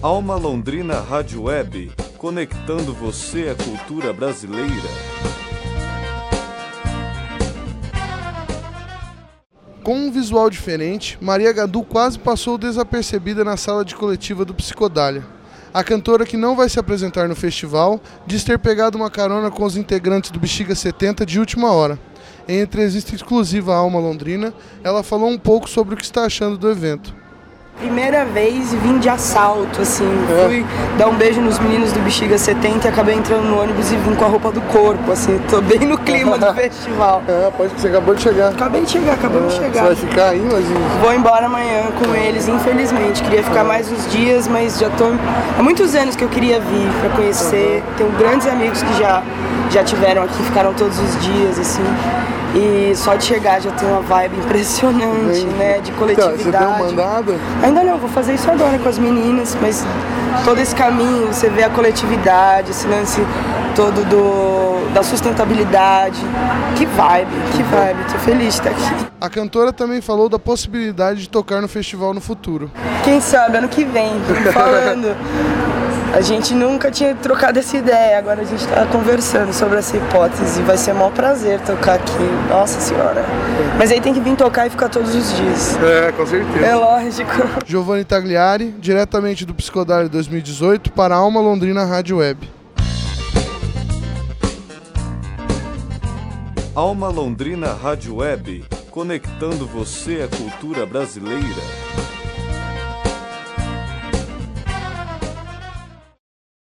Alma Londrina Rádio Web, conectando você à cultura brasileira. Com um visual diferente, Maria Gadu quase passou desapercebida na sala de coletiva do Psicodália. A cantora que não vai se apresentar no festival diz ter pegado uma carona com os integrantes do Bexiga 70 de última hora. Em entrevista exclusiva à Alma Londrina, ela falou um pouco sobre o que está achando do evento. Primeira vez vim de assalto, assim. É. Fui dar um beijo nos meninos do Bexiga 70 e acabei entrando no ônibus e vim com a roupa do corpo, assim. Tô bem no clima do festival. É, pode que você acabou de chegar. Acabei de chegar, acabamos é. de chegar. Você vai ficar aí, mas... Vou embora amanhã com eles, infelizmente. Queria ficar mais uns dias, mas já tô... Há muitos anos que eu queria vir pra conhecer. Tenho grandes amigos que já, já tiveram aqui, ficaram todos os dias, assim. E só de chegar já tem uma vibe impressionante, né? De coletividade. Então, você deu mandado? Ainda não, vou fazer isso agora com as meninas, mas todo esse caminho, você vê a coletividade, esse lance todo do, da sustentabilidade. Que vibe, que vibe. Tô feliz de estar aqui. A cantora também falou da possibilidade de tocar no festival no futuro. Quem sabe, ano que vem, falando. A gente nunca tinha trocado essa ideia, agora a gente está conversando sobre essa hipótese. Vai ser um maior prazer tocar aqui, nossa senhora. Mas aí tem que vir tocar e ficar todos os dias. É, com certeza. É lógico. Giovanni Tagliari, diretamente do Psicodário 2018 para a Alma Londrina Rádio Web. Alma Londrina Rádio Web, conectando você à cultura brasileira.